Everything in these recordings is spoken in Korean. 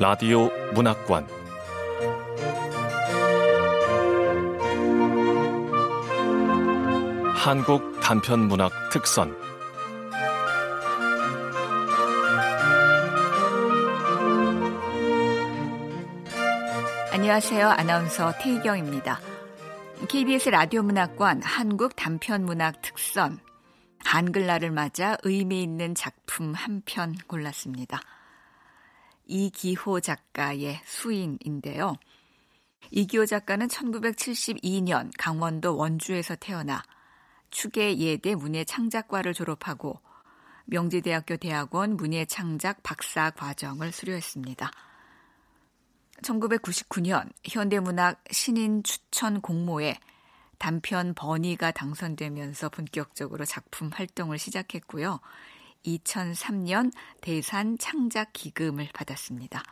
라디오 문학관 한국 단편 문학 특선 안녕하세요. 아나운서 태희경입니다. KBS 라디오 문학관 한국 단편 문학 특선 한글날을 맞아 의미 있는 작품 한 편 골랐습니다. 이기호 작가의 수인인데요. 이기호 작가는 1972년 강원도 원주에서 태어나 추계 예대 문예창작과를 졸업하고 명지대학교 대학원 문예창작 박사 과정을 수료했습니다. 1999년 현대문학 신인 추천 공모에 단편 버니가 당선되면서 본격적으로 작품 활동을 시작했고요. 2003년 대산 창작 기금을 받았습니다.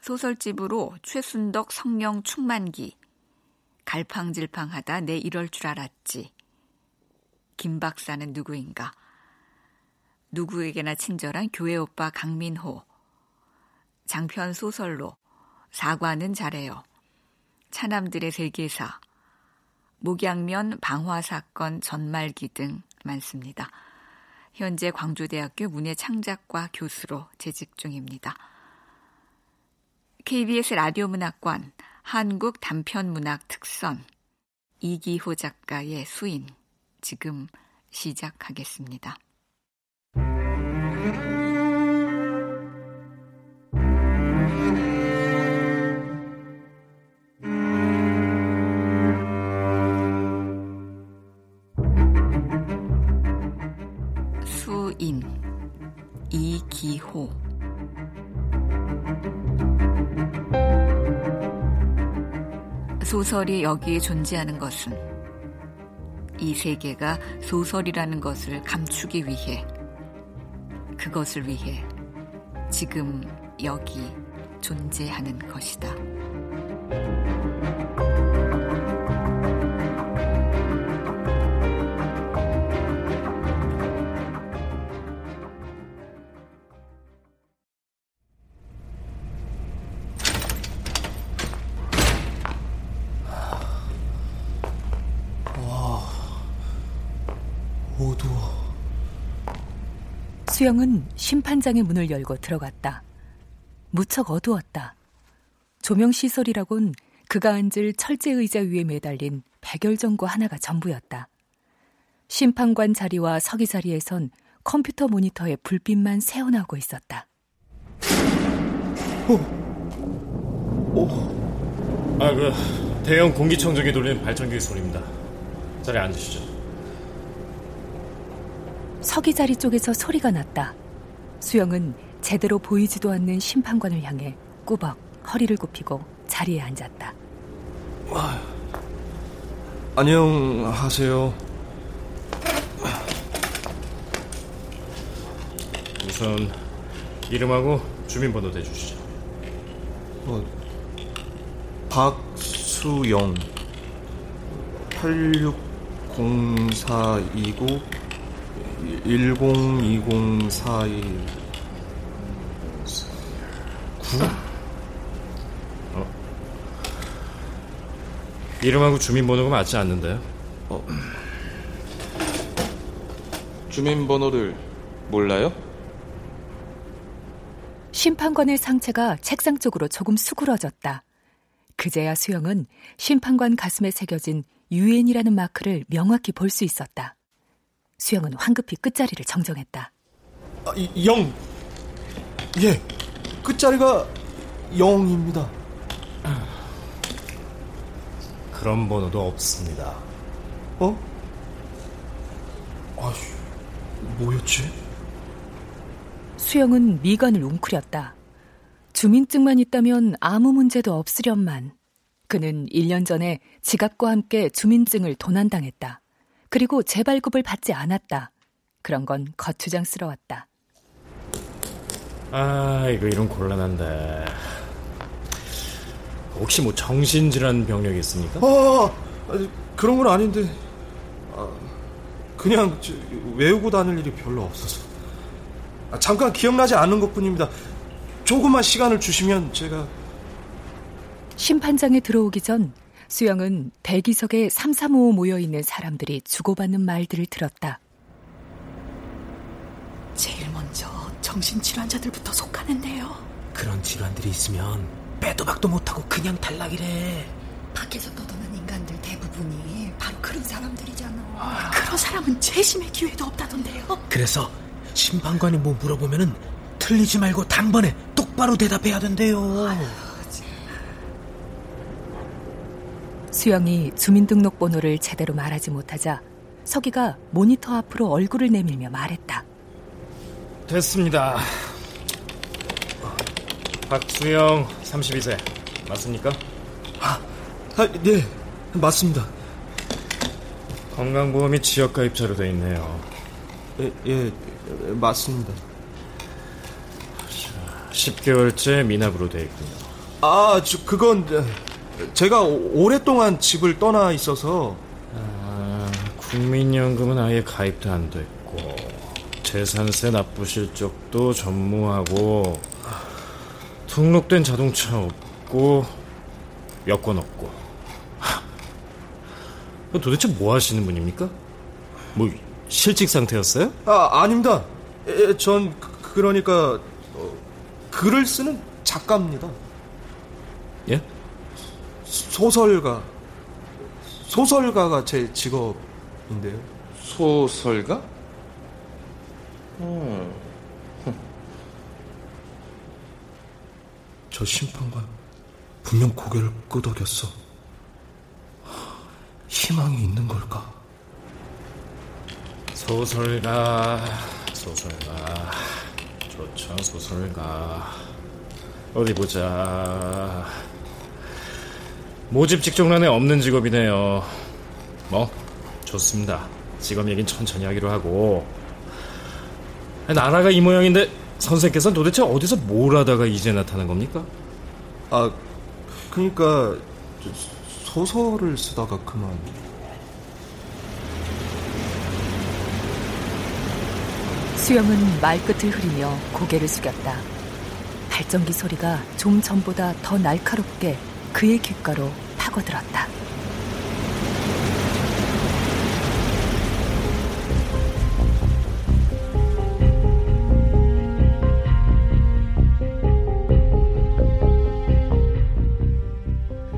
소설집으로 최순덕 성령 충만기, 갈팡질팡하다 내 이럴 줄 알았지, 김 박사는 누구인가, 누구에게나 친절한 교회 오빠 강민호, 장편 소설로 사과는 잘해요, 차남들의 세계사, 목양면 방화 사건 전말기 등 많습니다. 현재 광주대학교 문예창작과 교수로 재직 중입니다. KBS 라디오 문학관 한국 단편문학 특선 이기호 작가의 수인 지금 시작하겠습니다. 이기호 소설이 여기에 존재하는 것은 이 세계가 소설이라는 것을 감추기 위해 그것을 위해 지금 여기 존재하는 것이다. 수영은 심판장의 문을 열고 들어갔다. 무척 어두웠다. 조명 시설이라곤 그가 앉을 철제 의자 위에 매달린 백열전구 하나가 전부였다. 심판관 자리와 서기 자리에선 컴퓨터 모니터에 불빛만 새어나오고 있었다. 오, 오. 아, 그 대형 공기청정기 돌리는 발전기 소리입니다. 자리에 앉으시죠. 서기 자리 쪽에서 소리가 났다. 수영은 제대로 보이지도 않는 심판관을 향해 꾸벅 허리를 굽히고 자리에 앉았다. 아, 안녕하세요. 우선 이름하고 주민번호 대주시죠. 어, 박수영 860429 102041 9 어. 이름하고 주민번호가 맞지 않는데요? 어. 주민번호를 몰라요? 심판관의 상체가 책상 쪽으로 조금 수그러졌다. 그제야 수영은 심판관 가슴에 새겨진 유엔이라는 마크를 명확히 볼 수 있었다. 수영은 황급히 끝자리를 정정했다. 아, 영. 예. 끝자리가 0입니다. 그런 번호도 없습니다. 어? 아휴, 뭐였지? 수영은 미간을 웅크렸다. 주민증만 있다면 아무 문제도 없으련만. 그는 1년 전에 지갑과 함께 주민증을 도난당했다. 그리고 재발급을 받지 않았다. 그런 건 거추장스러웠다. 아, 이거 이런 곤란한데. 혹시 뭐 정신질환 병력이 있습니까? 아, 그런 건 아닌데. 아, 그냥 외우고 다닐 일이 별로 없어서. 아, 잠깐 기억나지 않는 것 뿐입니다. 조금만 시간을 주시면 제가 심판장에 들어오기 전 수영은 대기석에 삼삼오오 모여 있는 사람들이 주고받는 말들을 들었다. 제일 먼저 정신질환자들부터 속하는데요. 그런 질환들이 있으면 빼도 박도 못하고 그냥 탈락이래. 밖에서 떠도는 인간들 대부분이 바로 그런 사람들이잖아. 아... 그런 사람은 재심의 기회도 없다던데요. 그래서 심판관이 뭐 물어보면은 틀리지 말고 단번에 똑바로 대답해야 된대요. 아유, 수영이 주민등록번호를 제대로 말하지 못하자 서기가 모니터 앞으로 얼굴을 내밀며 말했다. 됐습니다. 박수영 32세 맞습니까? 아, 아, 네 맞습니다. 건강보험이 지역가입자로 돼 있네요. 예, 예 맞습니다. 10개월째 미납으로 돼 있군요. 아, 저, 그건 제가 오랫동안 집을 떠나 있어서 아, 국민연금은 아예 가입도 안 됐고 재산세 납부실 적도 전무하고 등록된 자동차 없고 여권 없고 도대체 뭐 하시는 분입니까? 뭐 실직 상태였어요? 아 아닙니다. 에, 전 그, 그러니까 어, 글을 쓰는 작가입니다. 예? 소설가 소설가가 제 직업인데요. 소설가? 음. 저 심판관 분명 고개를 끄덕였어. 희망이 있는 걸까? 소설가, 소설가, 좋죠, 소설가. 어디 보자. 모집 직종란에 없는 직업이네요. 뭐, 좋습니다. 직업 얘긴 천천히 하기로 하고. 나라가 이 모양인데 선생께서는 도대체 어디서 뭘 하다가 이제 나타난 겁니까? 아, 그러니까 소설을 쓰다가 그만. 수영은 말끝을 흐리며 고개를 숙였다. 발전기 소리가 좀 전보다 더 날카롭게 그의 귓가로 파고들었다.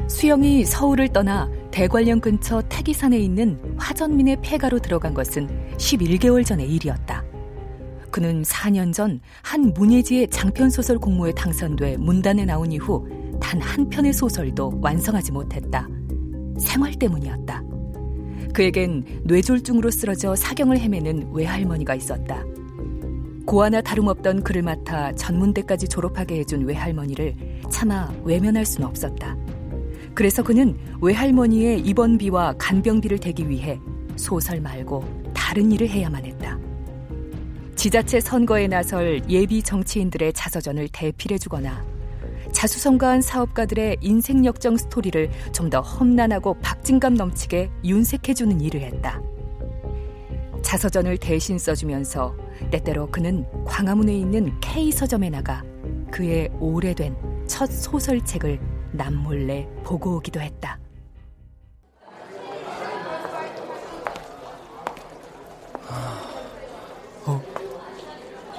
수영이 서울을 떠나 대관령 근처 태기산에 있는 화전민의 폐가로 들어간 것은 11개월 전의 일이었다. 그는 4년 전 한 문예지의 장편소설 공모에 당선돼 문단에 나온 이후 단 한 편의 소설도 완성하지 못했다. 생활 때문이었다. 그에겐 뇌졸중으로 쓰러져 사경을 헤매는 외할머니가 있었다. 고아나 다름없던 그를 맡아 전문대까지 졸업하게 해준 외할머니를 차마 외면할 수는 없었다. 그래서 그는 외할머니의 입원비와 간병비를 대기 위해 소설 말고 다른 일을 해야만 했다. 지자체 선거에 나설 예비 정치인들의 자서전을 대필해주거나 자수성가한 사업가들의 인생 역정 스토리를 좀 더 험난하고 박진감 넘치게 윤색해주는 일을 했다. 자서전을 대신 써주면서 때때로 그는 광화문에 있는 K 서점에 나가 그의 오래된 첫 소설책을 남몰래 보고 오기도 했다. 어?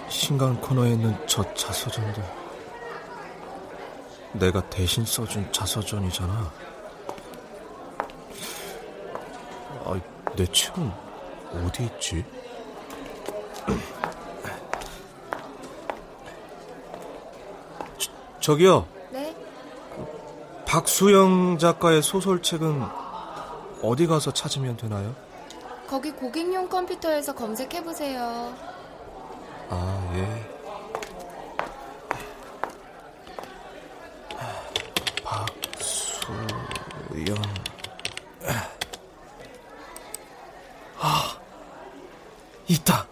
신간 코너에 있는 저 자서전들. 내가 대신 써준 자서전이잖아. 아, 내 책은 어디 있지? 저, 저기요. 박수영 작가의 소설책은 어디 가서 찾으면 되나요? 거기 고객용 컴퓨터에서 검색해보세요. 아, 예. 박수영. 아, 있다.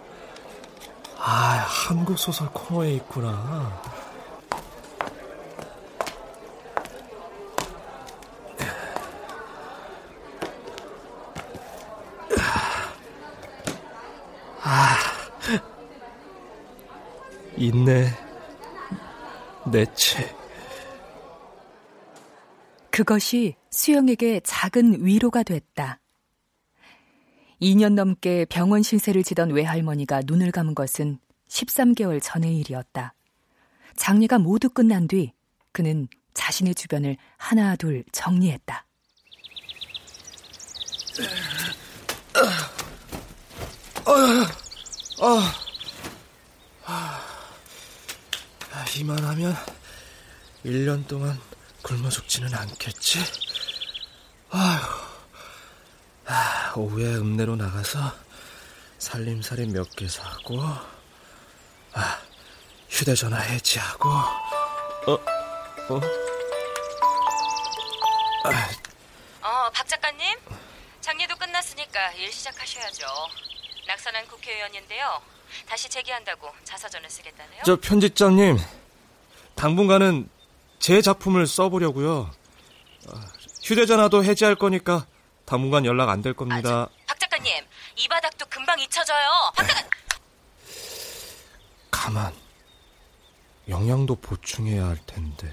아, 한국 소설 코너에 있구나. 있네. 내 채. 그것이 수영에게 작은 위로가 됐다. 2년 넘게 병원 신세를 지던 외할머니가 눈을 감은 것은 13개월 전의 일이었다. 장례가 모두 끝난 뒤 그는 자신의 주변을 하나 둘 정리했다. 아, 이만하면 1년 동안 굶어 죽지는 않겠지? 아휴, 아, 오후에 읍내로 나가서 살림살이 몇 개 사고, 아, 휴대전화 해지하고, 어, 어? 아. 어, 박 작가님? 장례도 끝났으니까 일 시작하셔야죠. 낙선한 국회의원인데요. 다시 재기한다고 자서전을 쓰겠다네요. 저 편집장님, 당분간은 제 작품을 써보려고요. 아, 휴대전화도 해지할 거니까 당분간 연락 안 될 겁니다. 아, 저, 박 작가님, 이 바닥도 금방 잊혀져요. 박 작가... 가만. 영양도 보충해야 할 텐데.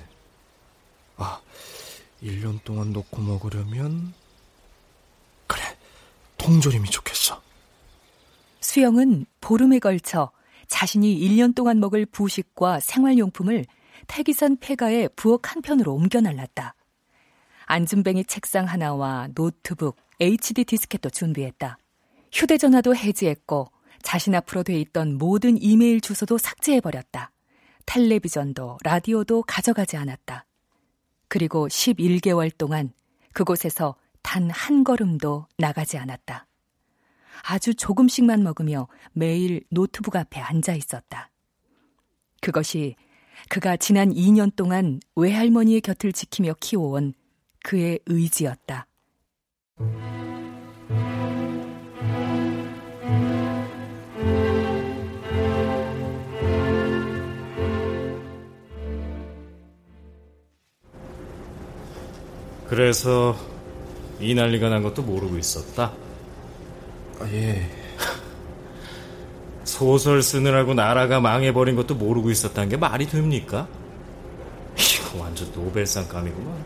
아, 1년 동안 놓고 먹으려면 그래, 통조림이 좋겠어. 수영은 보름에 걸쳐 자신이 1년 동안 먹을 부식과 생활용품을 태기산 폐가에 부엌 한편으로 옮겨 날랐다. 안준뱅이 책상 하나와 노트북, HD 디스켓도 준비했다. 휴대전화도 해지했고 자신 앞으로 돼 있던 모든 이메일 주소도 삭제해버렸다. 텔레비전도 라디오도 가져가지 않았다. 그리고 11개월 동안 그곳에서 단 한 걸음도 나가지 않았다. 아주 조금씩만 먹으며 매일 노트북 앞에 앉아 있었다. 그것이 그가 지난 2년 동안 외할머니의 곁을 지키며 키워온 그의 의지였다. 그래서 이 난리가 난 것도 모르고 있었다. 아, 예. 소설 쓰느라고 나라가 망해버린 것도 모르고 있었다는 게 말이 됩니까? 이거 완전 노벨상 감이구만.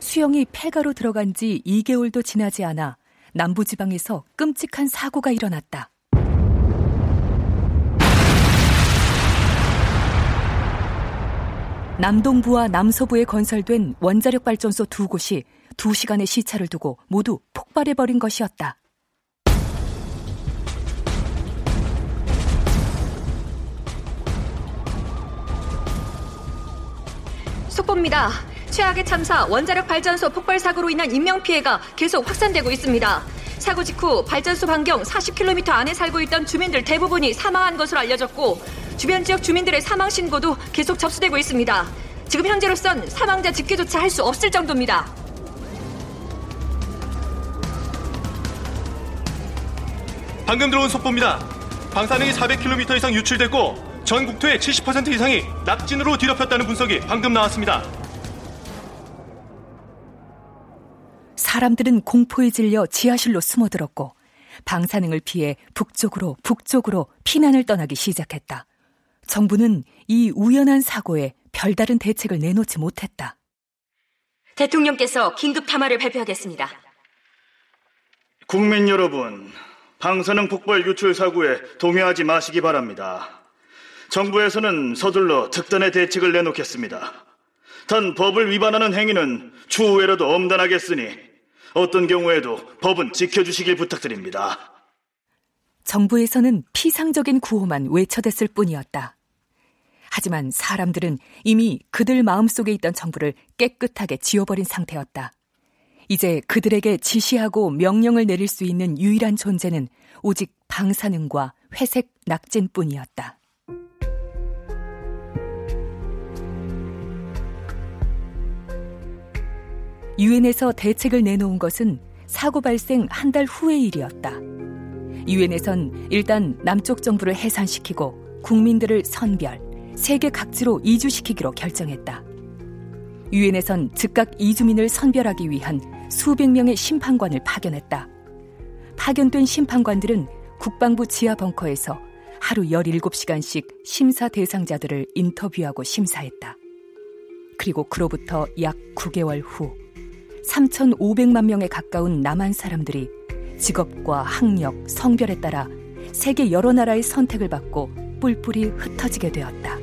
수영이 폐가로 들어간 지 2개월도 지나지 않아 남부지방에서 끔찍한 사고가 일어났다. 남동부와 남서부에 건설된 원자력 발전소 두 곳이 두 시간의 시차를 두고 모두 폭발해버린 것이었다. 속보입니다. 최악의 참사 원자력 발전소 폭발 사고로 인한 인명 피해가 계속 확산되고 있습니다. 사고 직후 발전소 반경 40km 안에 살고 있던 주민들 대부분이 사망한 것으로 알려졌고 주변 지역 주민들의 사망 신고도 계속 접수되고 있습니다. 지금 현재로선 사망자 집계조차 할 수 없을 정도입니다. 방금 들어온 속보입니다. 방사능이 400km 이상 유출됐고 전 국토의 70% 이상이 낙진으로 뒤덮였다는 분석이 방금 나왔습니다. 사람들은 공포에 질려 지하실로 숨어들었고 방사능을 피해 북쪽으로 북쪽으로 피난을 떠나기 시작했다. 정부는 이 우연한 사고에 별다른 대책을 내놓지 못했다. 대통령께서 긴급 담화를 발표하겠습니다. 국민 여러분, 방사능 폭발 유출 사고에 동요하지 마시기 바랍니다. 정부에서는 서둘러 특단의 대책을 내놓겠습니다. 단 법을 위반하는 행위는 추후에라도 엄단하겠으니 어떤 경우에도 법은 지켜주시길 부탁드립니다. 정부에서는 피상적인 구호만 외쳐댔을 뿐이었다. 하지만 사람들은 이미 그들 마음속에 있던 정부를 깨끗하게 지워버린 상태였다. 이제 그들에게 지시하고 명령을 내릴 수 있는 유일한 존재는 오직 방사능과 회색 낙진뿐이었다. 유엔에서 대책을 내놓은 것은 사고 발생 한 달 후의 일이었다. 유엔에선 일단 남쪽 정부를 해산시키고 국민들을 선별, 세계 각지로 이주시키기로 결정했다. 유엔에선 즉각 이주민을 선별하기 위한 수백 명의 심판관을 파견했다. 파견된 심판관들은 국방부 지하 벙커에서 하루 17시간씩 심사 대상자들을 인터뷰하고 심사했다. 그리고 그로부터 약 9개월 후 3,500만 명에 가까운 남한 사람들이 직업과 학력, 성별에 따라 세계 여러 나라의 선택을 받고 뿔뿔이 흩어지게 되었다.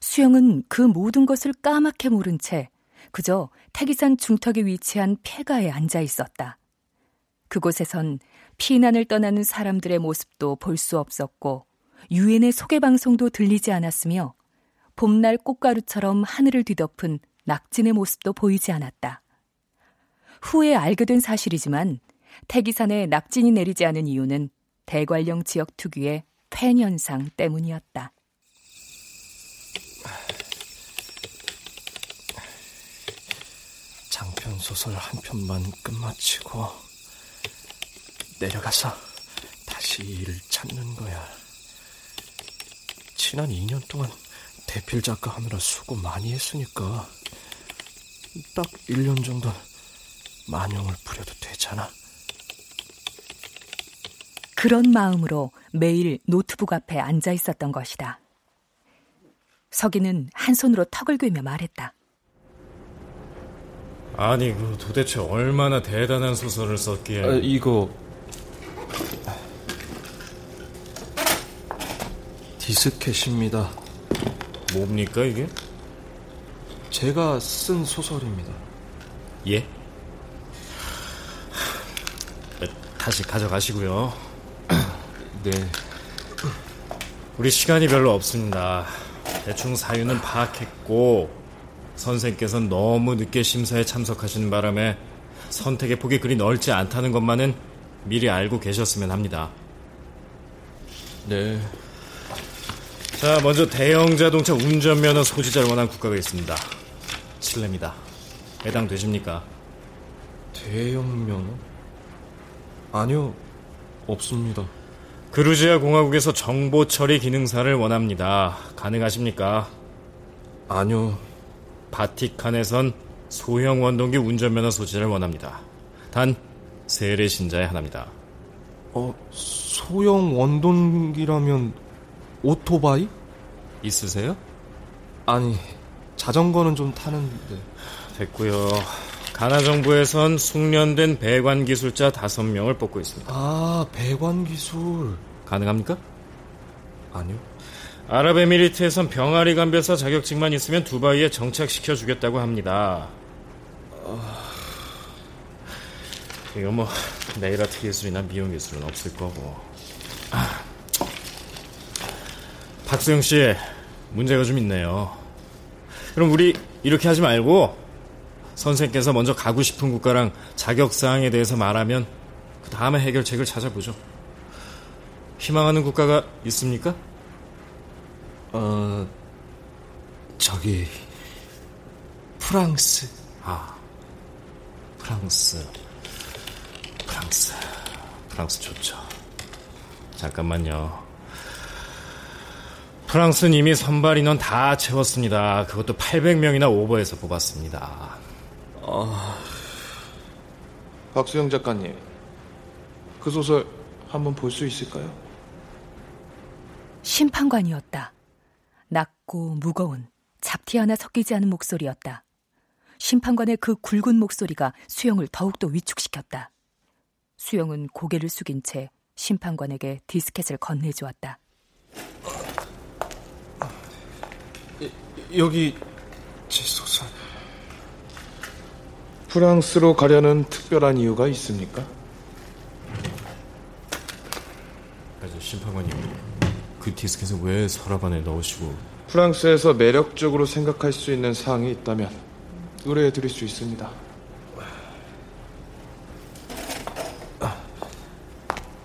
수영은 그 모든 것을 까맣게 모른 채 그저 태기산 중턱에 위치한 폐가에 앉아 있었다. 그곳에선 피난을 떠나는 사람들의 모습도 볼 수 없었고 유엔의 소개 방송도 들리지 않았으며 봄날 꽃가루처럼 하늘을 뒤덮은 낙진의 모습도 보이지 않았다. 후에 알게 된 사실이지만 태기산에 낙진이 내리지 않은 이유는 대관령 지역 특유의 팬 현상 때문이었다. 장편 소설 한 편만 끝마치고 내려가서 다시 일을 찾는 거야. 지난 2년 동안 대필 작가 하느라 수고 많이 했으니까 딱 1년 정도 만용을 부려도 되잖아. 그런 마음으로 매일 노트북 앞에 앉아 있었던 것이다. 서기는 한 손으로 턱을 괴며 말했다. 아니, 그 도대체 얼마나 대단한 소설을 썼기에. 아, 이거 디스켓입니다. 뭡니까 이게? 제가 쓴 소설입니다. 예? 다시 가져가시고요. 네. 우리 시간이 별로 없습니다. 대충 사유는 파악했고 선생께서는 너무 늦게 심사에 참석하시는 바람에 선택의 폭이 그리 넓지 않다는 것만은 미리 알고 계셨으면 합니다. 네. 자, 먼저 대형 자동차 운전면허 소지자를 원한 국가가 있습니다. 칠레입니다. 해당되십니까? 대형 면허? 아니요, 없습니다. 그루지아 공화국에서 정보 처리 기능사를 원합니다. 가능하십니까? 아니요. 바티칸에선 소형 원동기 운전면허 소지자를 원합니다. 단 세례 신자의 하나입니다. 어, 소형 원동기라면 오토바이? 있으세요? 아니, 자전거는 좀 타는데. 됐고요. 가나 정부에선 숙련된 배관 기술자 다섯 명을 뽑고 있습니다. 아, 배관 기술. 가능합니까? 아니요. 아랍에미리트에선 병아리 간별사 자격증만 있으면 두바이에 정착시켜 주겠다고 합니다. 어... 이거 뭐 네일 아트 기술이나 미용 기술은 없을 거고. 아. 박수영 씨, 문제가 좀 있네요. 그럼 우리 이렇게 하지 말고 선생께서 먼저 가고 싶은 국가랑 자격 사항에 대해서 말하면 그 다음에 해결책을 찾아보죠. 희망하는 국가가 있습니까? 어, 저기 프랑스. 아, 프랑스. 프랑스. 프랑스 좋죠. 잠깐만요. 프랑스는 이미 선발 인원 다 채웠습니다. 그것도 800명이나 오버해서 뽑았습니다. 아... 박수영 작가님, 그 소설 한번 볼 수 있을까요? 심판관이었다. 낮고 무거운 잡티 하나 섞이지 않은 목소리였다. 심판관의 그 굵은 목소리가 수영을 더욱더 위축시켰다. 수영은 고개를 숙인 채 심판관에게 디스켓을 건네주었다. 여기 제 소설. 프랑스로 가려는 특별한 이유가 있습니까? 아저 심판관님, 그 디스켓을 왜 서랍 안에 넣으시고? 프랑스에서 매력적으로 생각할 수 있는 사항이 있다면 의뢰해 드릴 수 있습니다.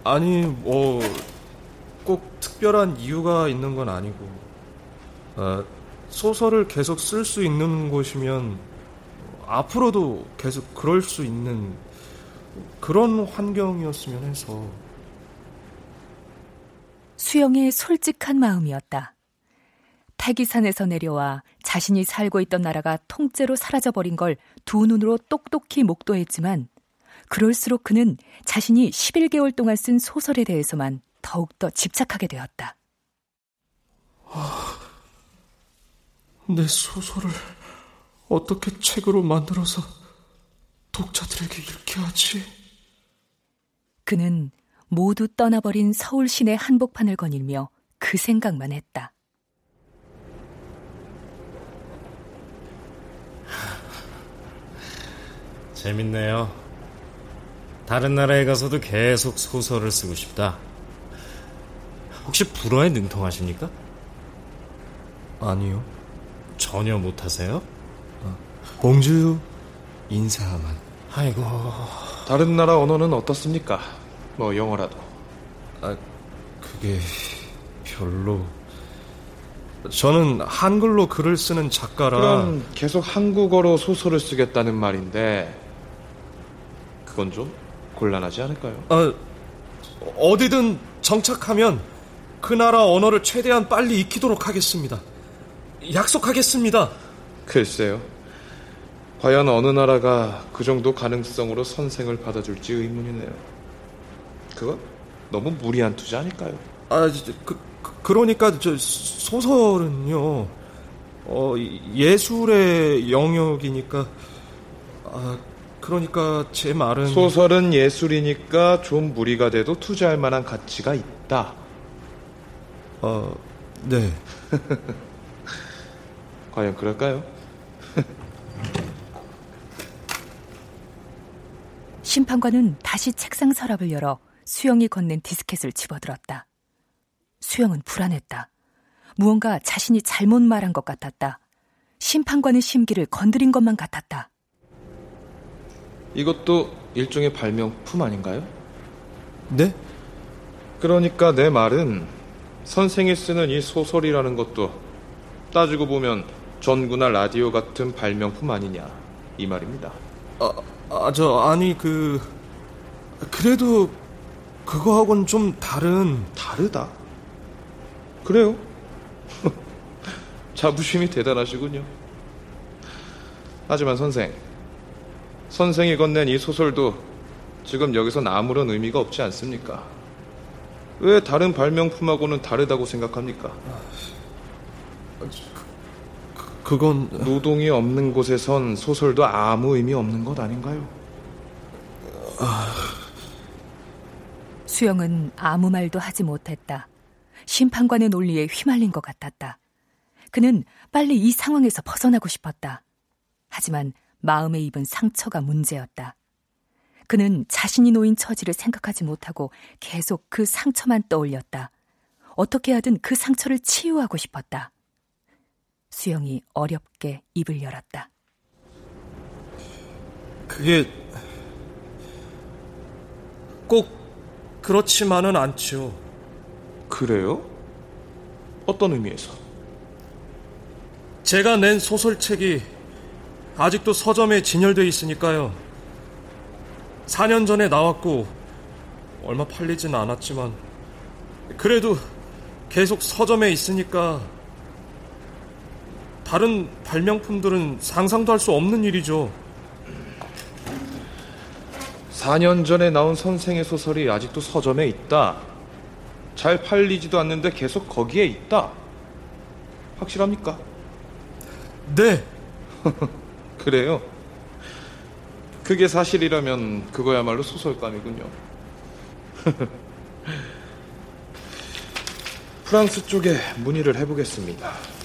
아니 뭐 꼭 특별한 이유가 있는 건 아니고 아, 소설을 계속 쓸 수 있는 곳이면 앞으로도 계속 그럴 수 있는 그런 환경이었으면 해서 수영의 솔직한 마음이었다. 태기산에서 내려와 자신이 살고 있던 나라가 통째로 사라져버린 걸 두 눈으로 똑똑히 목도했지만 그럴수록 그는 자신이 11개월 동안 쓴 소설에 대해서만 더욱더 집착하게 되었다. 아, 내 소설을 어떻게 책으로 만들어서 독자들에게 읽게 하지? 그는 모두 떠나버린 서울 시내 한복판을 거닐며 그 생각만 했다. 재밌네요. 다른 나라에 가서도 계속 소설을 쓰고 싶다. 혹시 불어에 능통하십니까? 아니요. 전혀 못하세요? 봉주 인사만. 아이고. 다른 나라 언어는 어떻습니까? 뭐 영어라도. 아, 그게 별로. 저는 한글로 글을 쓰는 작가라. 그럼 계속 한국어로 소설을 쓰겠다는 말인데 그건 좀 곤란하지 않을까요? 아, 어디든 정착하면 그 나라 언어를 최대한 빨리 익히도록 하겠습니다. 약속하겠습니다. 글쎄요. 과연 어느 나라가 그 정도 가능성으로 선생을 받아줄지 의문이네요. 그건 너무 무리한 투자 아닐까요? 아, 그, 그러니까 저 소설은요. 어, 예술의 영역이니까 아, 그러니까 제 말은 소설은 예술이니까 좀 무리가 돼도 투자할 만한 가치가 있다. 어, 네. 과연 그럴까요? 심판관은 다시 책상 서랍을 열어 수영이 건넨 디스켓을 집어들었다. 수영은 불안했다. 무언가 자신이 잘못 말한 것 같았다. 심판관의 심기를 건드린 것만 같았다. 이것도 일종의 발명품 아닌가요? 네? 그러니까 내 말은 선생이 쓰는 이 소설이라는 것도 따지고 보면 전구나 라디오 같은 발명품 아니냐 이 말입니다. 아, 아, 저 아니 그 그래도 그거하고는 좀 다른 다르다. 그래요? 자부심이 대단하시군요. 하지만 선생, 선생이 건넨 이 소설도 지금 여기선 아무런 의미가 없지 않습니까? 왜 다른 발명품하고는 다르다고 생각합니까? 그, 그건 노동이 없는 곳에선 소설도 아무 의미 없는 것 아닌가요? 아... 수영은 아무 말도 하지 못했다. 심판관의 논리에 휘말린 것 같았다. 그는 빨리 이 상황에서 벗어나고 싶었다. 하지만 마음에 입은 상처가 문제였다. 그는 자신이 놓인 처지를 생각하지 못하고 계속 그 상처만 떠올렸다. 어떻게 하든 그 상처를 치유하고 싶었다. 수영이 어렵게 입을 열었다. 그게 꼭 그렇지만은 않죠. 그래요? 어떤 의미에서? 제가 낸 소설책이 아직도 서점에 진열돼 있으니까요. 4년 전에 나왔고 얼마 팔리진 않았지만 그래도 계속 서점에 있으니까 다른 발명품들은 상상도 할 수 없는 일이죠. 4년 전에 나온 선생의 소설이 아직도 서점에 있다. 잘 팔리지도 않는데 계속 거기에 있다. 확실합니까? 네. 그래요? 그게 사실이라면 그거야말로 소설감이군요. 프랑스 쪽에 문의를 해보겠습니다.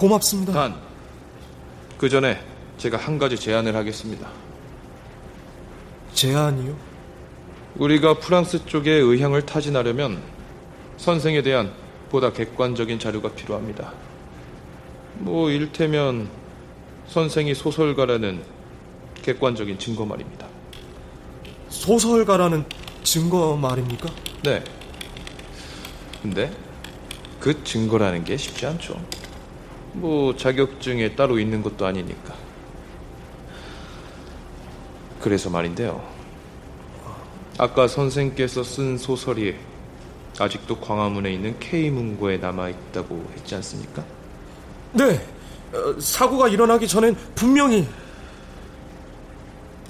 고맙습니다. 단, 그 전에 제가 한 가지 제안을 하겠습니다. 제안이요? 우리가 프랑스 쪽에 의향을 타진하려면 선생에 대한 보다 객관적인 자료가 필요합니다. 뭐 일테면 선생이 소설가라는 객관적인 증거 말입니다. 소설가라는 증거 말입니까? 네. 근데 그 증거라는 게 쉽지 않죠. 뭐 자격증에 따로 있는 것도 아니니까. 그래서 말인데요. 아까 선생께서 쓴 소설이 아직도 광화문에 있는 K문고에 남아 있다고 했지 않습니까? 네, 어, 사고가 일어나기 전엔 분명히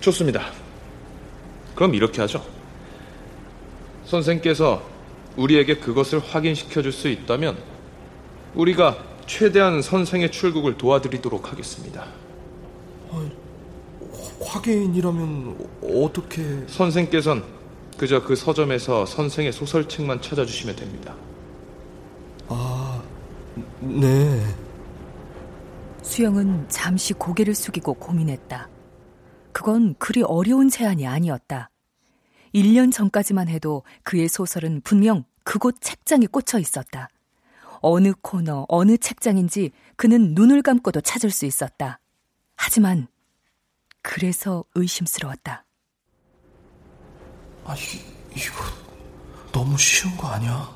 좋습니다. 그럼 이렇게 하죠. 선생께서 우리에게 그것을 확인시켜 줄 수 있다면 우리가 최대한 선생의 출국을 도와드리도록 하겠습니다. 아, 확인이라면 어떻게... 선생께선 그저 그 서점에서 선생의 소설책만 찾아주시면 됩니다. 아, 네. 수영은 잠시 고개를 숙이고 고민했다. 그건 그리 어려운 제안이 아니었다. 1년 전까지만 해도 그의 소설은 분명 그곳 책장에 꽂혀 있었다. 어느 코너, 어느 책장인지 그는 눈을 감고도 찾을 수 있었다. 하지만 그래서 의심스러웠다. 아, 이, 이거 너무 쉬운 거 아니야?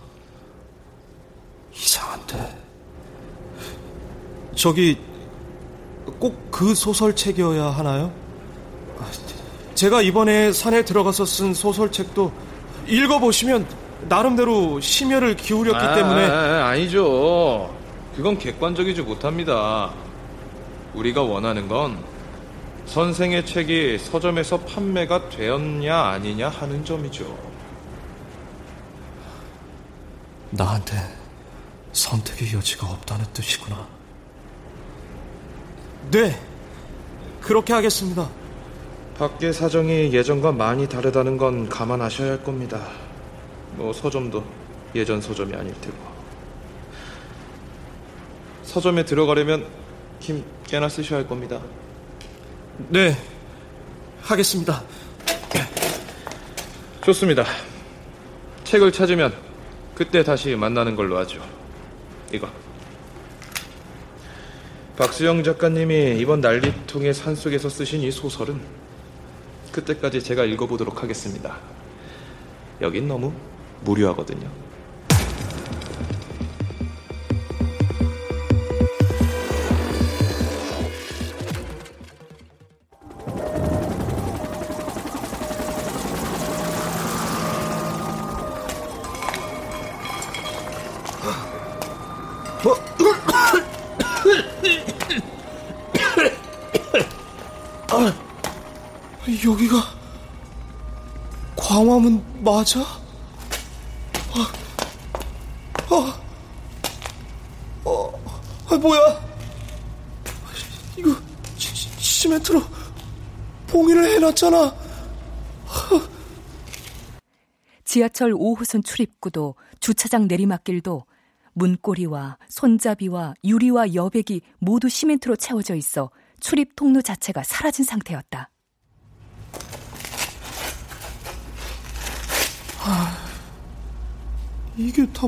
이상한데. 저기 꼭 그 소설책이어야 하나요? 제가 이번에 산에 들어가서 쓴 소설책도 읽어보시면 나름대로 심혈을 기울였기 아, 때문에 아, 아니죠. 그건 객관적이지 못합니다. 우리가 원하는 건 선생의 책이 서점에서 판매가 되었냐 아니냐 하는 점이죠. 나한테 선택의 여지가 없다는 뜻이구나. 네, 그렇게 하겠습니다. 밖의 사정이 예전과 많이 다르다는 건 감안하셔야 할 겁니다. 뭐 서점도 예전 서점이 아닐 테고. 서점에 들어가려면 힘 꽤나 쓰셔야 할 겁니다. 네, 하겠습니다. 좋습니다. 책을 찾으면 그때 다시 만나는 걸로 하죠. 이거. 박수영 작가님이 이번 난리통의 산속에서 쓰신 이 소설은 그때까지 제가 읽어보도록 하겠습니다. 여긴 너무 무료하거든요. 봉인을 해놨잖아. 지하철 5호선 출입구도 주차장 내리막길도 문고리와 손잡이와 유리와 여백이 모두 시멘트로 채워져 있어 출입 통로 자체가 사라진 상태였다. 아, 이게 다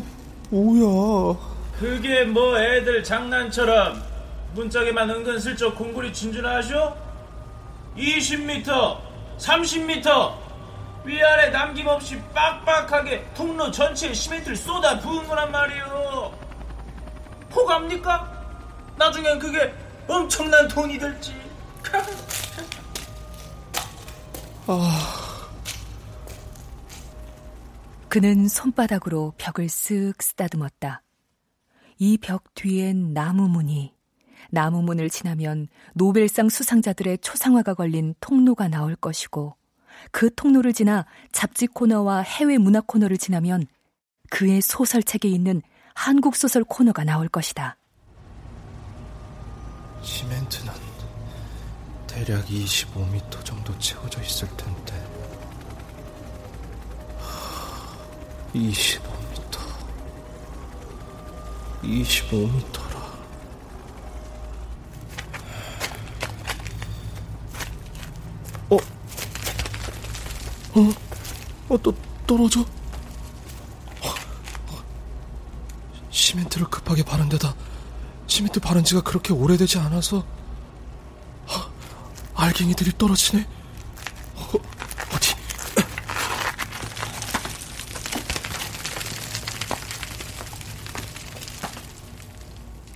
뭐야? 그게 뭐 애들 장난처럼 문짝에만 은근슬쩍 공구리 진준하쇼? 20m, 30m 위아래 남김없이 빡빡하게 통로 전체에 시멘트를 쏟아 부은 거란 말이오. 호갑니까? 나중엔 그게 엄청난 돈이 될지. 아. 그는 손바닥으로 벽을 쓱 쓰다듬었다. 이 벽 뒤엔 나무문이, 나무문을 지나면 노벨상 수상자들의 초상화가 걸린 통로가 나올 것이고, 그 통로를 지나 잡지 코너와 해외 문화 코너를 지나면 그의 소설책에 있는 한국 소설 코너가 나올 것이다. 시멘트는 대략 25m 정도 채워져 있을 텐데. 25m. 25m 어? 어, 또 떨어져? 시멘트를 급하게 바른 데다 시멘트 바른 지가 그렇게 오래되지 않아서 알갱이들이 떨어지네.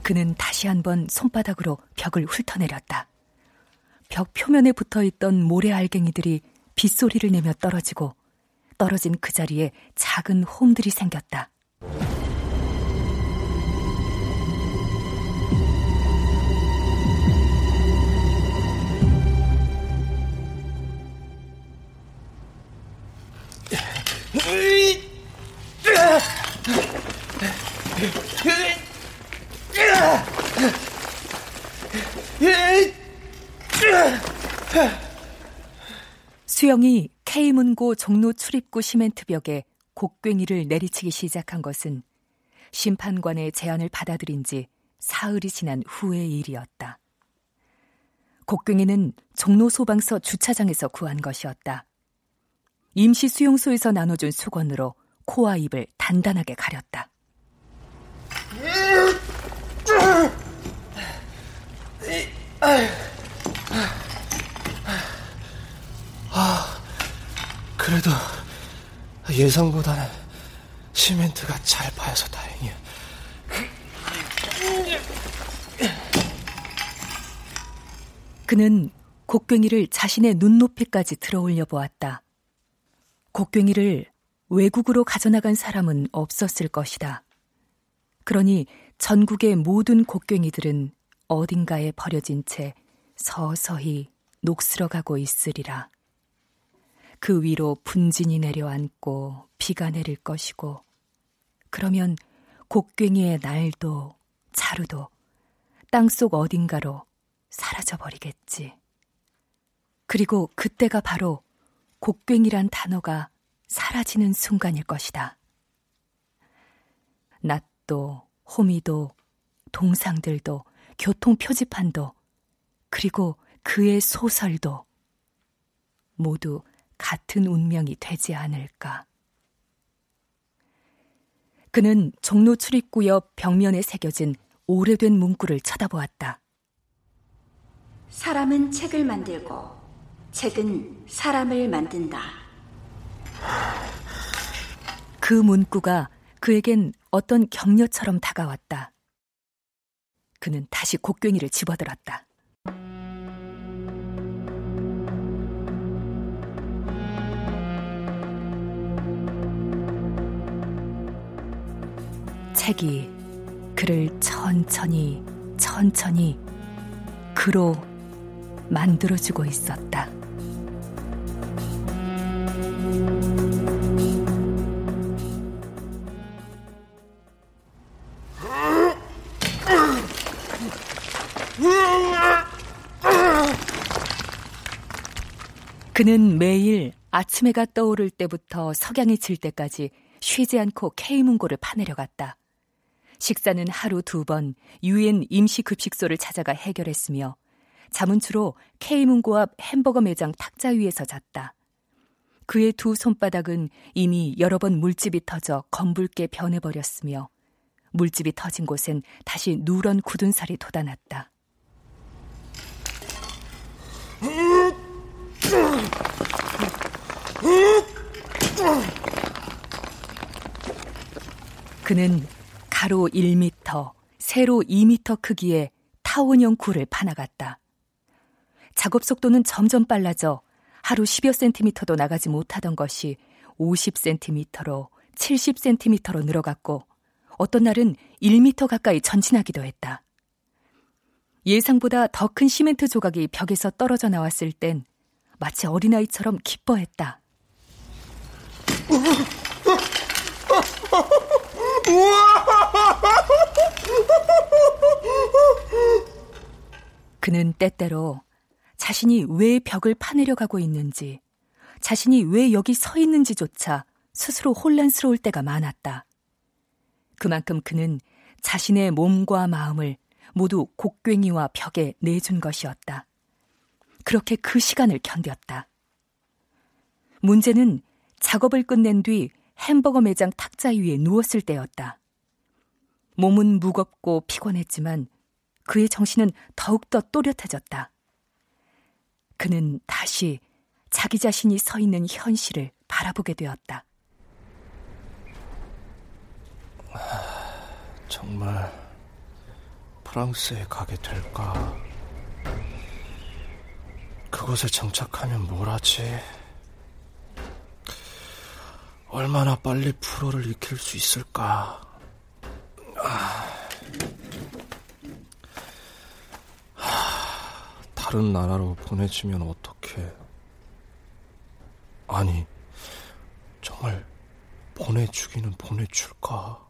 그는 다시 한번 손바닥으로 벽을 훑어내렸다. 벽 표면에 붙어 있던 모래 알갱이들이 빗소리를 내며 떨어지고 떨어진 그 자리에 작은 홈들이 생겼다. 수영이 K문고 종로 출입구 시멘트 벽에 곡괭이를 내리치기 시작한 것은 심판관의 제안을 받아들인 지 사흘이 지난 후의 일이었다. 곡괭이는 종로 소방서 주차장에서 구한 것이었다. 임시 수용소에서 나눠준 수건으로 코와 입을 단단하게 가렸다. 아, 그래도 예상보다는 시멘트가 잘 파여서 다행이야. 그는 곡괭이를 자신의 눈높이까지 들어올려 보았다. 곡괭이를 외국으로 가져나간 사람은 없었을 것이다. 그러니 전국의 모든 곡괭이들은 어딘가에 버려진 채 서서히 녹슬어가고 있으리라. 그 위로 분진이 내려앉고 비가 내릴 것이고, 그러면 곡괭이의 날도 자루도 땅속 어딘가로 사라져 버리겠지. 그리고 그때가 바로 곡괭이란 단어가 사라지는 순간일 것이다. 낫도, 호미도, 동상들도, 교통 표지판도, 그리고 그의 소설도 모두 같은 운명이 되지 않을까. 그는 종로 출입구 옆 벽면에 새겨진 오래된 문구를 쳐다보았다. 사람은 책을 만들고 책은 사람을 만든다. 그 문구가 그에겐 어떤 격려처럼 다가왔다. 그는 다시 곡괭이를 집어들었다. 책이 그를 천천히 천천히 그로 만들어주고 있었다. 그는 매일 아침 해가 떠오를 때부터 석양이 질 때까지 쉬지 않고 K문고를 파내려 갔다. 식사는 하루 두 번 유엔 임시급식소를 찾아가 해결했으며 주로 K문고 앞 햄버거 매장 탁자 위에서 잤다. 그의 두 손바닥은 이미 여러 번 물집이 터져 검붉게 변해버렸으며 물집이 터진 곳엔 다시 누런 굳은 살이 돋아났다. 그는 가로 1미터, 세로 2미터 크기의 타원형 굴을 파나갔다. 작업 속도는 점점 빨라져 하루 10여 센티미터도 나가지 못하던 것이 50센티미터로 70센티미터로 늘어갔고 어떤 날은 1미터 가까이 전진하기도 했다. 예상보다 더 큰 시멘트 조각이 벽에서 떨어져 나왔을 땐 마치 어린아이처럼 기뻐했다. 그는 때때로 자신이 왜 벽을 파내려 가고 있는지, 자신이 왜 여기 서 있는지조차 스스로 혼란스러울 때가 많았다. 그만큼 그는 자신의 몸과 마음을 모두 곡괭이와 벽에 내준 것이었다. 그렇게 그 시간을 견뎠다. 문제는 작업을 끝낸 뒤 햄버거 매장 탁자 위에 누웠을 때였다. 몸은 무겁고 피곤했지만 그의 정신은 더욱더 또렷해졌다. 그는 다시 자기 자신이 서 있는 현실을 바라보게 되었다. 정말 프랑스에 가게 될까? 그곳에 정착하면 뭘 하지? 얼마나 빨리 프로를 익힐 수 있을까? 아... 다른 나라로 보내주면 어떡해. 아니, 정말 보내주기는 보내줄까?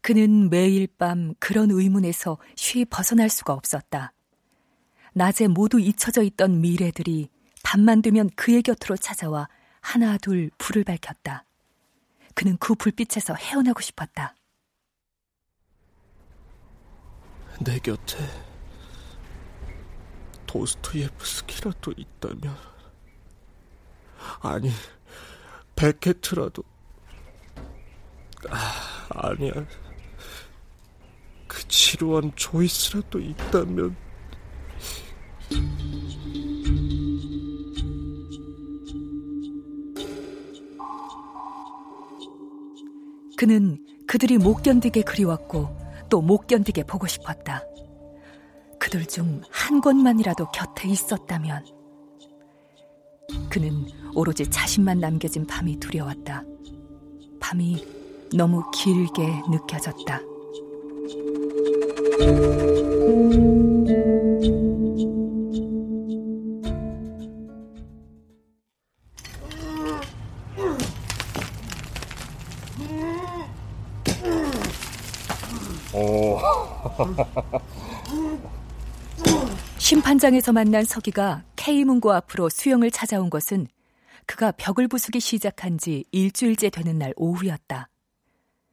그는 매일 밤 그런 의문에서 쉬 벗어날 수가 없었다. 낮에 모두 잊혀져 있던 미래들이 밤만 되면 그의 곁으로 찾아와 하나 둘 불을 밝혔다. 그는 그 불빛에서 헤어나고 싶었다. 내 곁에 도스토예프스키라도 있다면 아니 베케트라도 아, 아니야 그 지루한 조이스라도 있다면 그는 그들이 못 견디게 그리웠고 또 못 견디게 보고 싶었다. 그들 중한 곳만이라도 곁에 있었다면 그는 오로지 자신만 남겨진 밤이 두려웠다. 밤이 너무 길게 느껴졌다. 심판장에서 만난 서기가 K문고 앞으로 수영을 찾아온 것은 그가 벽을 부수기 시작한 지 일주일째 되는 날 오후였다.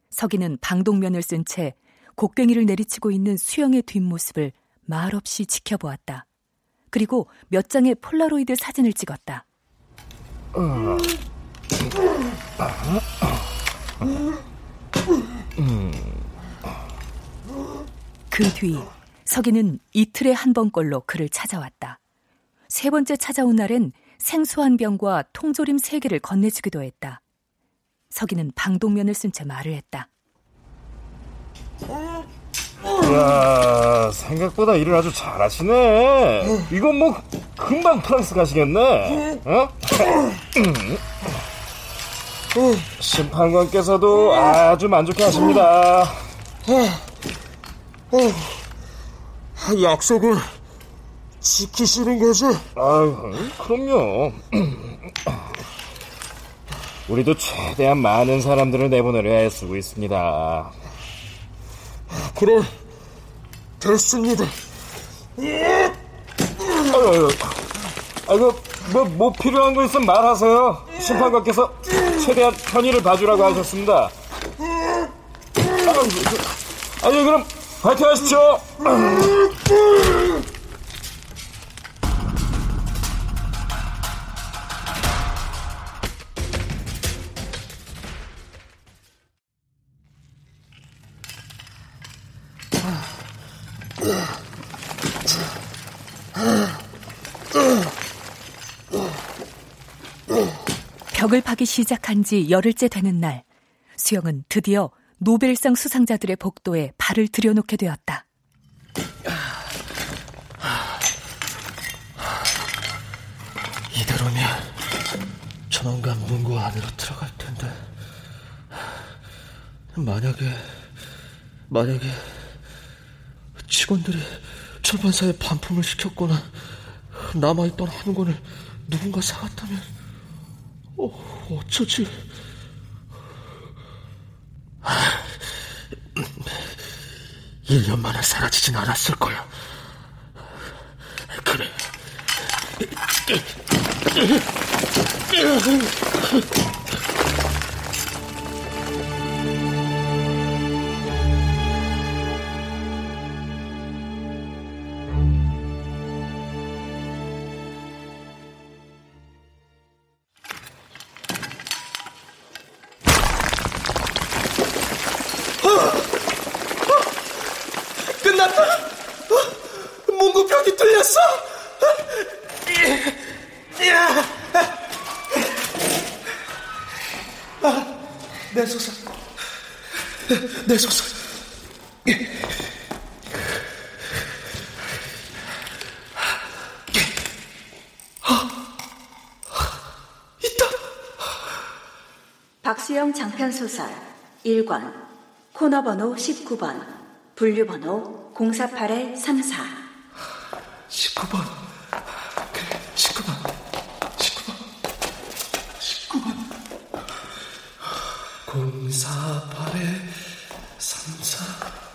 서기는 방독면을 쓴 채 곡괭이를 내리치고 있는 수영의 뒷모습을 말없이 지켜보았다. 그리고 몇 장의 폴라로이드 사진을 찍었다. 그 뒤 서기는 이틀에 한 번꼴로 그를 찾아왔다. 세 번째 찾아온 날엔 생수 한 병과 통조림 세 개를 건네주기도 했다. 서기는 방독면을 쓴 채 말을 했다. 이야, 생각보다 일을 아주 잘하시네. 이건 뭐 금방 프랑스 가시겠네. 어? 심판관께서도 아주 만족해 하십니다. 약속을 지키시는 거지? 아유, 그럼요. 우리도 최대한 많은 사람들을 내보내려 애쓰고 있습니다. 그래, 됐습니다. 아유, 아이고, 뭐, 뭐 필요한 거 있으면 말하세요. 심판관께서 최대한 편의를 봐주라고 하셨습니다. 아니, 그럼 파이팅 하십시오. 벽을 파기 시작한 지 열흘째 되는 날, 수영은 드디어 노벨상 수상자들의 복도에 발을 들여놓게 되었다. 이대로면 조만간 문고 안으로 들어갈 텐데 만약에 만약에 직원들이 출판사에 반품을 시켰거나 남아있던 한 권을 누군가 사갔다면 어, 어쩌지? 1년 만에 사라지진 않았을 거야. 그래. 장편소설 1권 코너 번호 19번 분류 번호 048-34 19번. 그래 19번. 19번. 19번. 048-34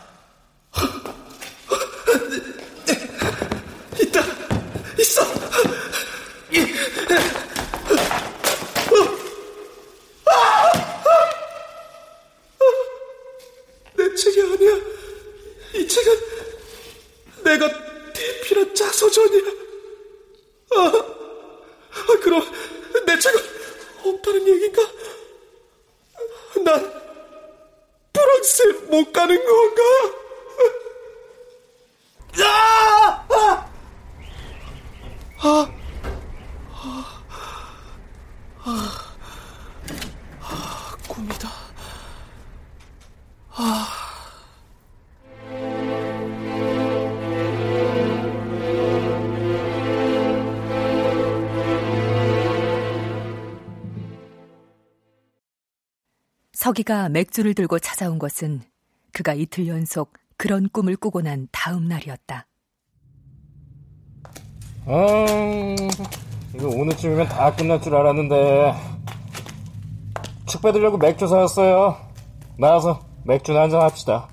서기가 맥주를 들고 찾아온 것은 그가 이틀 연속 그런 꿈을 꾸고 난 다음 날이었다. 아, 이거 오늘쯤이면 다 끝날 줄 알았는데 축 빼들려고 맥주 사왔어요. 나와서 맥주나 한잔 합시다.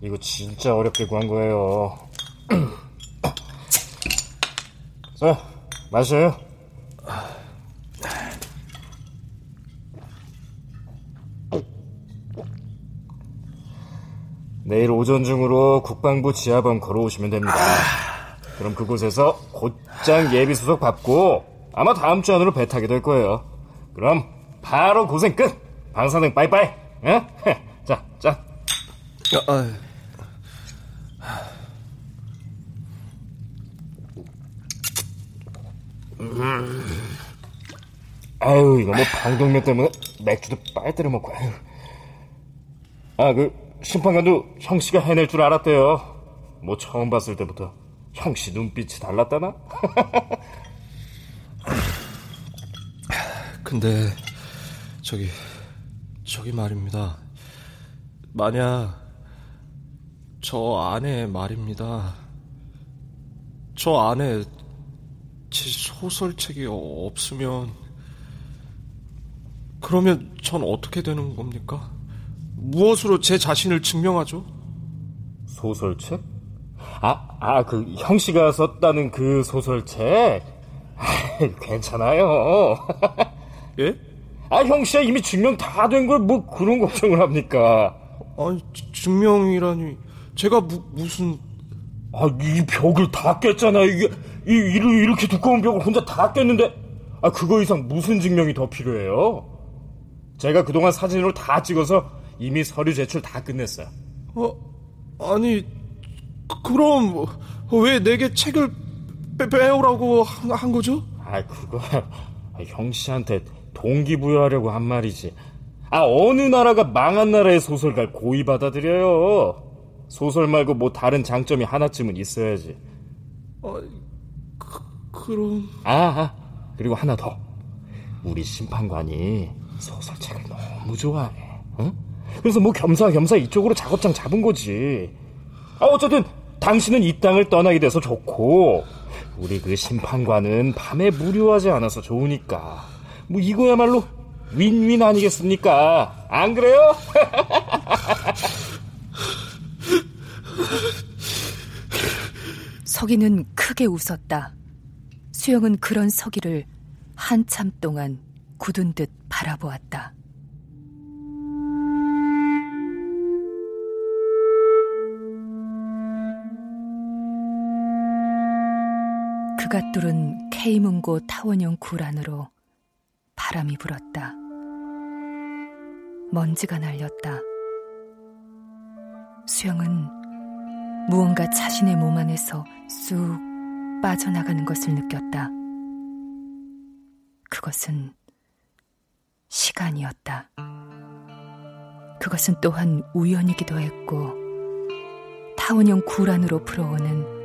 이거 진짜 어렵게 구한 거예요. 자, 마셔요. 내일 오전 중으로 국방부 지하번 걸어오시면 됩니다. 그럼 그곳에서 곧장 예비 수속 받고 아마 다음 주 안으로 배 타게 될 거예요. 그럼 바로 고생 끝. 방사능 빠이빠이. 예? 자, 자. 음. 아유, 이거 뭐 방독면 때문에 맥주도 때려 먹고. 아유. 아, 그 심판관도 형 씨가 해낼 줄 알았대요. 뭐 처음 봤을 때부터 형 씨 눈빛이 달랐다나? 근데 저기 저기 말입니다. 만약 저 안에 말입니다. 저 안에 제 소설책이 없으면 그러면 전 어떻게 되는 겁니까? 무엇으로 제 자신을 증명하죠? 소설책? 아, 아, 그, 형 씨가 썼다는 그 소설책? 아, 괜찮아요. 예? 아, 형 씨야 이미 증명 다 된 걸 뭐 그런 걱정을 합니까? 아니, 증명이라니. 제가 무, 무슨. 아, 이 벽을 다 깼잖아. 이게, 이, 이렇게 두꺼운 벽을 혼자 다 깼는데, 아, 그거 이상 무슨 증명이 더 필요해요? 제가 그동안 사진으로 다 찍어서 이미 서류 제출 다 끝냈어요. 어, 아니, 그럼 왜 내게 책을 빼, 빼오라고 한, 한 거죠? 아, 그거 형 씨한테 동기부여하려고 한 말이지. 아, 어느 나라가 망한 나라의 소설가를 고의 받아들여요. 소설 말고 뭐 다른 장점이 하나쯤은 있어야지. 아, 그, 그럼. 아, 아, 그리고 하나 더. 우리 심판관이 소설책을 너무 좋아해. 응? 그래서 뭐 겸사겸사 이쪽으로 작업장 잡은 거지. 아, 어쨌든 당신은 이 땅을 떠나게 돼서 좋고 우리 그 심판관은 밤에 무료하지 않아서 좋으니까 뭐 이거야말로 윈윈 아니겠습니까? 안 그래요? 서기는 크게 웃었다. 수영은 그런 서기를 한참 동안 굳은 듯 바라보았다. 그가 뚫은 K문고 타원형 굴 안으로 바람이 불었다. 먼지가 날렸다. 수영은 무언가 자신의 몸 안에서 쑥 빠져나가는 것을 느꼈다. 그것은 시간이었다. 그것은 또한 우연이기도 했고, 타원형 굴 안으로 불어오는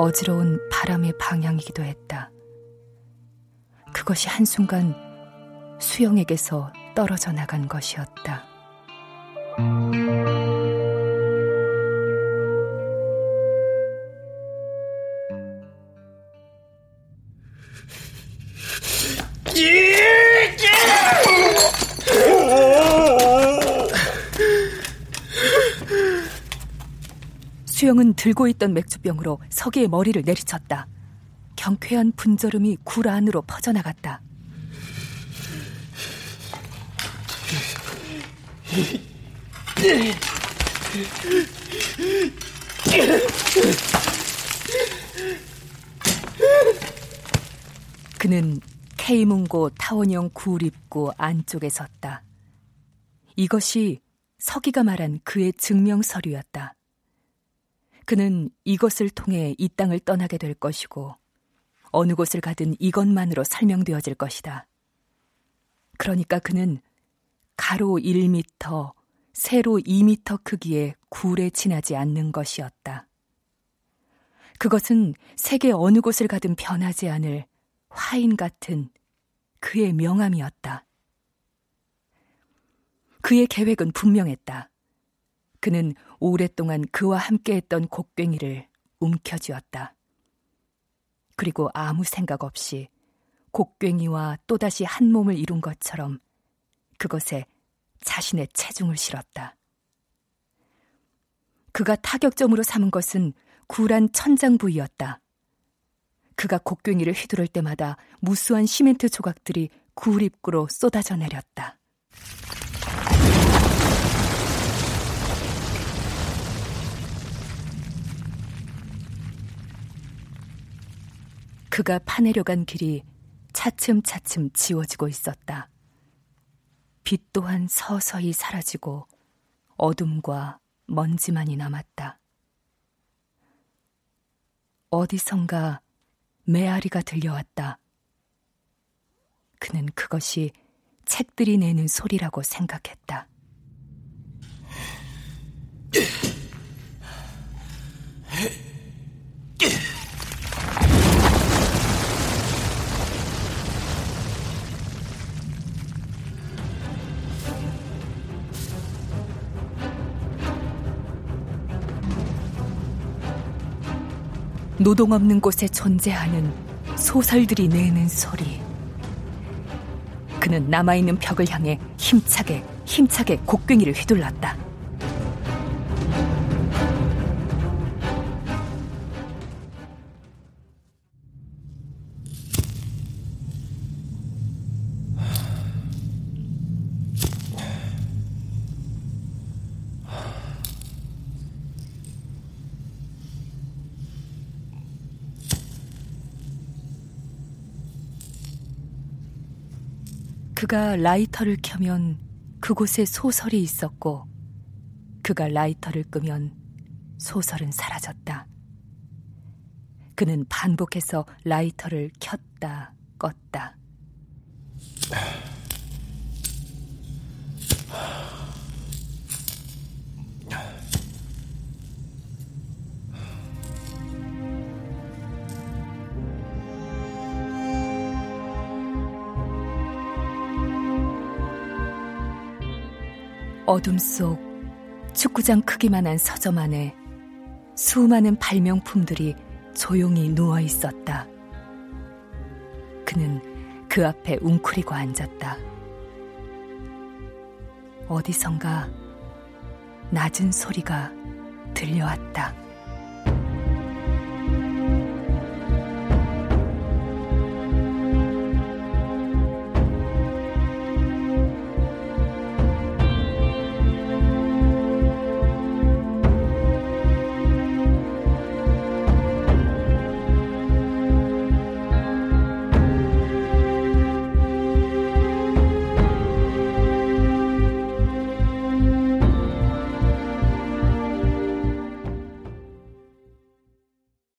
어지러운 바람의 방향이기도 했다. 그것이 한순간 수영에게서 떨어져 나간 것이었다. 수영은 들고 있던 맥주병으로 서기의 머리를 내리쳤다. 경쾌한 분절음이 굴 안으로 퍼져나갔다. 그는 K문고 타원형 굴 입구 안쪽에 섰다. 이것이 서기가 말한 그의 증명 서류였다. 그는 이것을 통해 이 땅을 떠나게 될 것이고 어느 곳을 가든 이것만으로 설명되어질 것이다. 그러니까 그는 가로 1미터, 세로 2미터 크기의 굴에 지나지 않는 것이었다. 그것은 세계 어느 곳을 가든 변하지 않을 화인 같은 그의 명함이었다. 그의 계획은 분명했다. 그는 오랫동안 그와 함께했던 곡괭이를 움켜쥐었다. 그리고 아무 생각 없이 곡괭이와 또다시 한 몸을 이룬 것처럼 그것에 자신의 체중을 실었다. 그가 타격점으로 삼은 것은 굴한 천장 부위였다. 그가 곡괭이를 휘두를 때마다 무수한 시멘트 조각들이 굴 입구로 쏟아져 내렸다. 그가 파내려 간 길이 차츰차츰 지워지고 있었다. 빛 또한 서서히 사라지고 어둠과 먼지만이 남았다. 어디선가 메아리가 들려왔다. 그는 그것이 책들이 내는 소리라고 생각했다. 노동 없는 곳에 존재하는 소설들이 내는 소리. 그는 남아있는 벽을 향해 힘차게, 힘차게 곡괭이를 휘둘렀다. 그가 라이터를 켜면 그곳에 소설이 있었고 그가 라이터를 끄면 소설은 사라졌다. 그는 반복해서 라이터를 켰다 껐다. 어둠 속 축구장 크기만한 서점 안에 수많은 발명품들이 조용히 누워 있었다. 그는 그 앞에 웅크리고 앉았다. 어디선가 낮은 소리가 들려왔다.